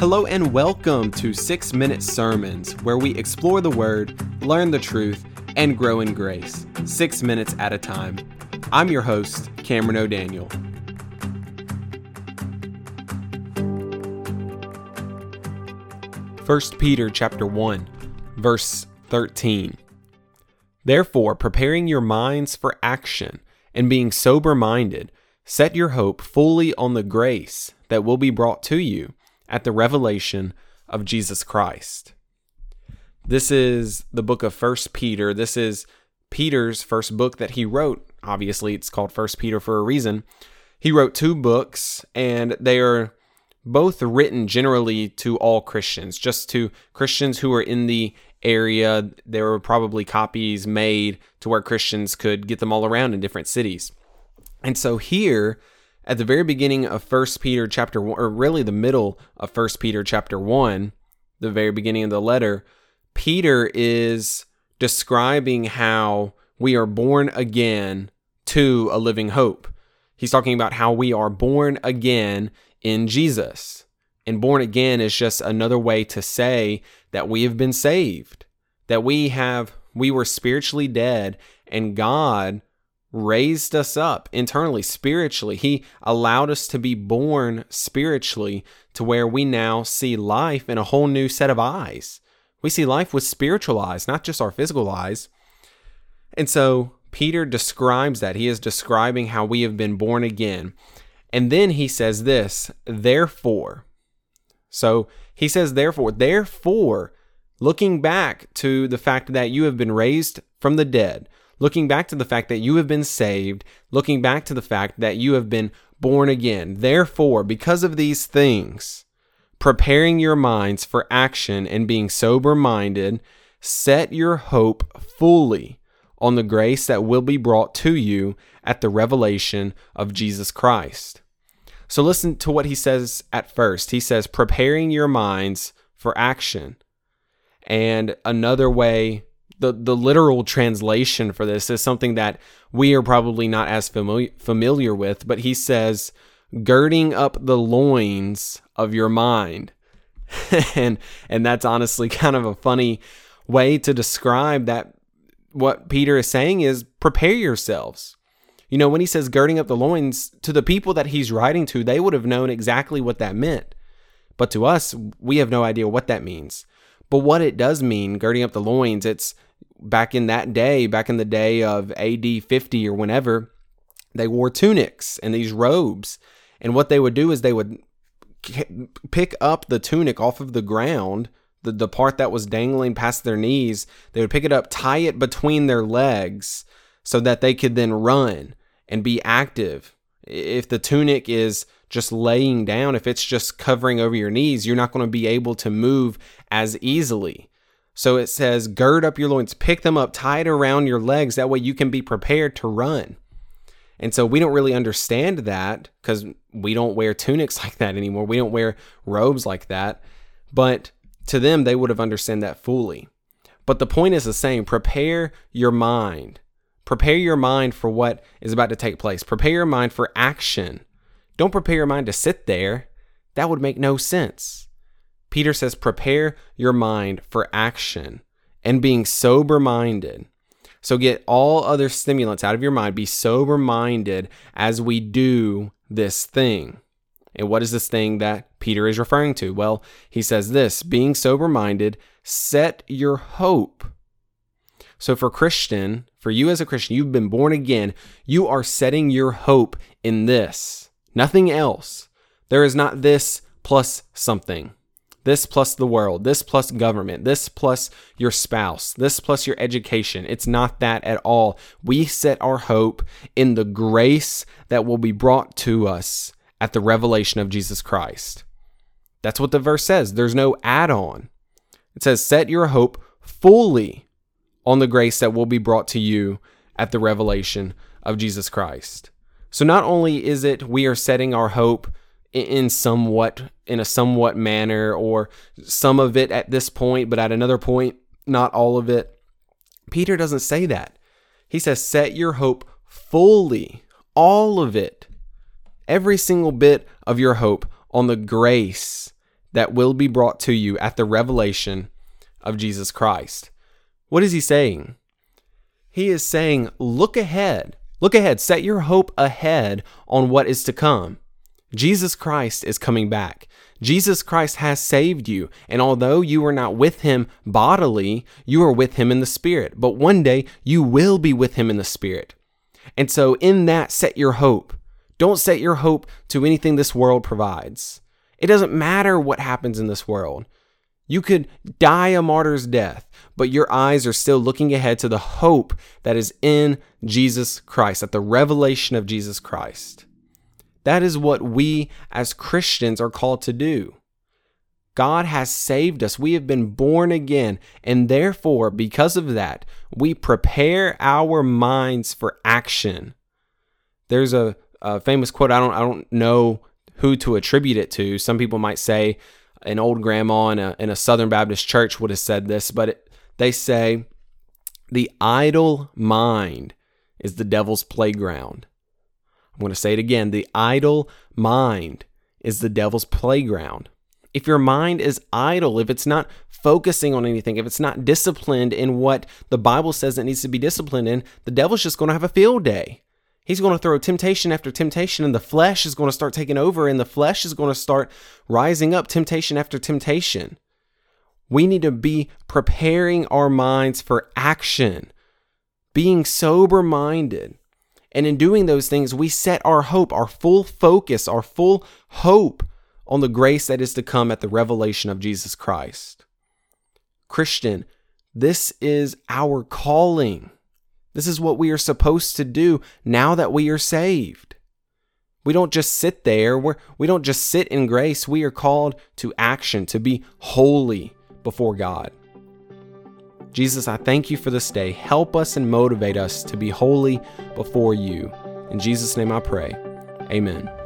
Hello and welcome to 6 Minute Sermons, where we explore the Word, learn the truth, and grow in grace, six minutes at a time. I'm your host, Cameron O'Daniel. First Peter chapter 1, verse 13. Therefore, preparing your minds for action and being sober minded, set your hope fully on the grace that will be brought to you at the revelation of Jesus Christ. This is the book of First Peter. This is Peter's first book that he wrote. Obviously, it's called First Peter for a reason. He wrote two books, and they are both written generally to all Christians, just to Christians who are in the area. There were probably copies made to where Christians could get them all around in different cities. And so here, at the very beginning of First Peter chapter 1, or really the middle of First Peter chapter 1, the very beginning of the letter, Peter is describing how we are born again to a living hope. He's talking about how we are born again in Jesus. And born again is just another way to say that we have been saved, that we have we were spiritually dead and God raised us up internally, spiritually. He allowed us to be born spiritually to where we now see life in a whole new set of eyes. We see life with spiritual eyes, not just our physical eyes. And so Peter describes that. He is describing how we have been born again. And then he says this, therefore. So he says, therefore, therefore, looking back to the fact that you have been raised from the dead, looking back to the fact that you have been saved, looking back to the fact that you have been born again. Therefore, because of these things, preparing your minds for action and being sober minded, set your hope fully on the grace that will be brought to you at the revelation of Jesus Christ. So listen to what he says at first. He says, preparing your minds for action. And another way the the literal translation for this is something that we are probably not as familiar familiar with, but he says girding up the loins of your mind. and and that's honestly kind of a funny way to describe that what Peter is saying is prepare yourselves. You know, when he says girding up the loins to the people that he's writing to, they would have known exactly what that meant. But to us, we have no idea what that means. But what it does mean, girding up the loins, it's back in that day, back in the day of AD 50 or whenever, they wore tunics and these robes. And what they would do is they would pick up the tunic off of the ground, the, the part that was dangling past their knees. They would pick it up, tie it between their legs so that they could then run and be active. If the tunic is just laying down, if it's just covering over your knees, you're not going to be able to move as easily. So it says, gird up your loins, pick them up, tie it around your legs. That way you can be prepared to run. And so we don't really understand that because we don't wear tunics like that anymore. We don't wear robes like that. But to them, they would have understood that fully. But the point is the same prepare your mind. Prepare your mind for what is about to take place. Prepare your mind for action. Don't prepare your mind to sit there. That would make no sense. Peter says, prepare your mind for action and being sober minded. So get all other stimulants out of your mind. Be sober minded as we do this thing. And what is this thing that Peter is referring to? Well, he says this being sober minded, set your hope. So, for Christian, for you as a Christian, you've been born again, you are setting your hope in this, nothing else. There is not this plus something this plus the world, this plus government, this plus your spouse, this plus your education. It's not that at all. We set our hope in the grace that will be brought to us at the revelation of Jesus Christ. That's what the verse says. There's no add on. It says, Set your hope fully on the grace that will be brought to you at the revelation of Jesus Christ. So not only is it we are setting our hope in somewhat in a somewhat manner or some of it at this point but at another point not all of it peter doesn't say that he says set your hope fully all of it every single bit of your hope on the grace that will be brought to you at the revelation of Jesus Christ. What is he saying? He is saying, look ahead. Look ahead. Set your hope ahead on what is to come. Jesus Christ is coming back. Jesus Christ has saved you, and although you are not with him bodily, you are with him in the spirit. But one day you will be with him in the spirit. And so, in that, set your hope. Don't set your hope to anything this world provides. It doesn't matter what happens in this world. You could die a martyr's death, but your eyes are still looking ahead to the hope that is in Jesus Christ, at the revelation of Jesus Christ. That is what we as Christians are called to do. God has saved us. We have been born again. And therefore, because of that, we prepare our minds for action. There's a, a, famous quote. I don't, I don't know who to attribute it to. Some people might say an old grandma in a, in a Southern Baptist church would have said this, but it, they say, the idle mind is the devil's playground. I'm going to say it again the idle mind is the devil's playground. If your mind is idle, if it's not focusing on anything, if it's not disciplined in what the Bible says it needs to be disciplined in, the devil's just going to have a field day. He's going to throw temptation after temptation, and the flesh is going to start taking over, and the flesh is going to start rising up temptation after temptation. We need to be preparing our minds for action, being sober minded, and in doing those things, we set our hope, our full focus, our full hope on the grace that is to come at the revelation of Jesus Christ. Christian, this is our calling. This is what we are supposed to do now that we are saved. We don't just sit there. We're, we don't just sit in grace. We are called to action, to be holy before God. Jesus, I thank you for this day. Help us and motivate us to be holy before you. In Jesus' name I pray. Amen.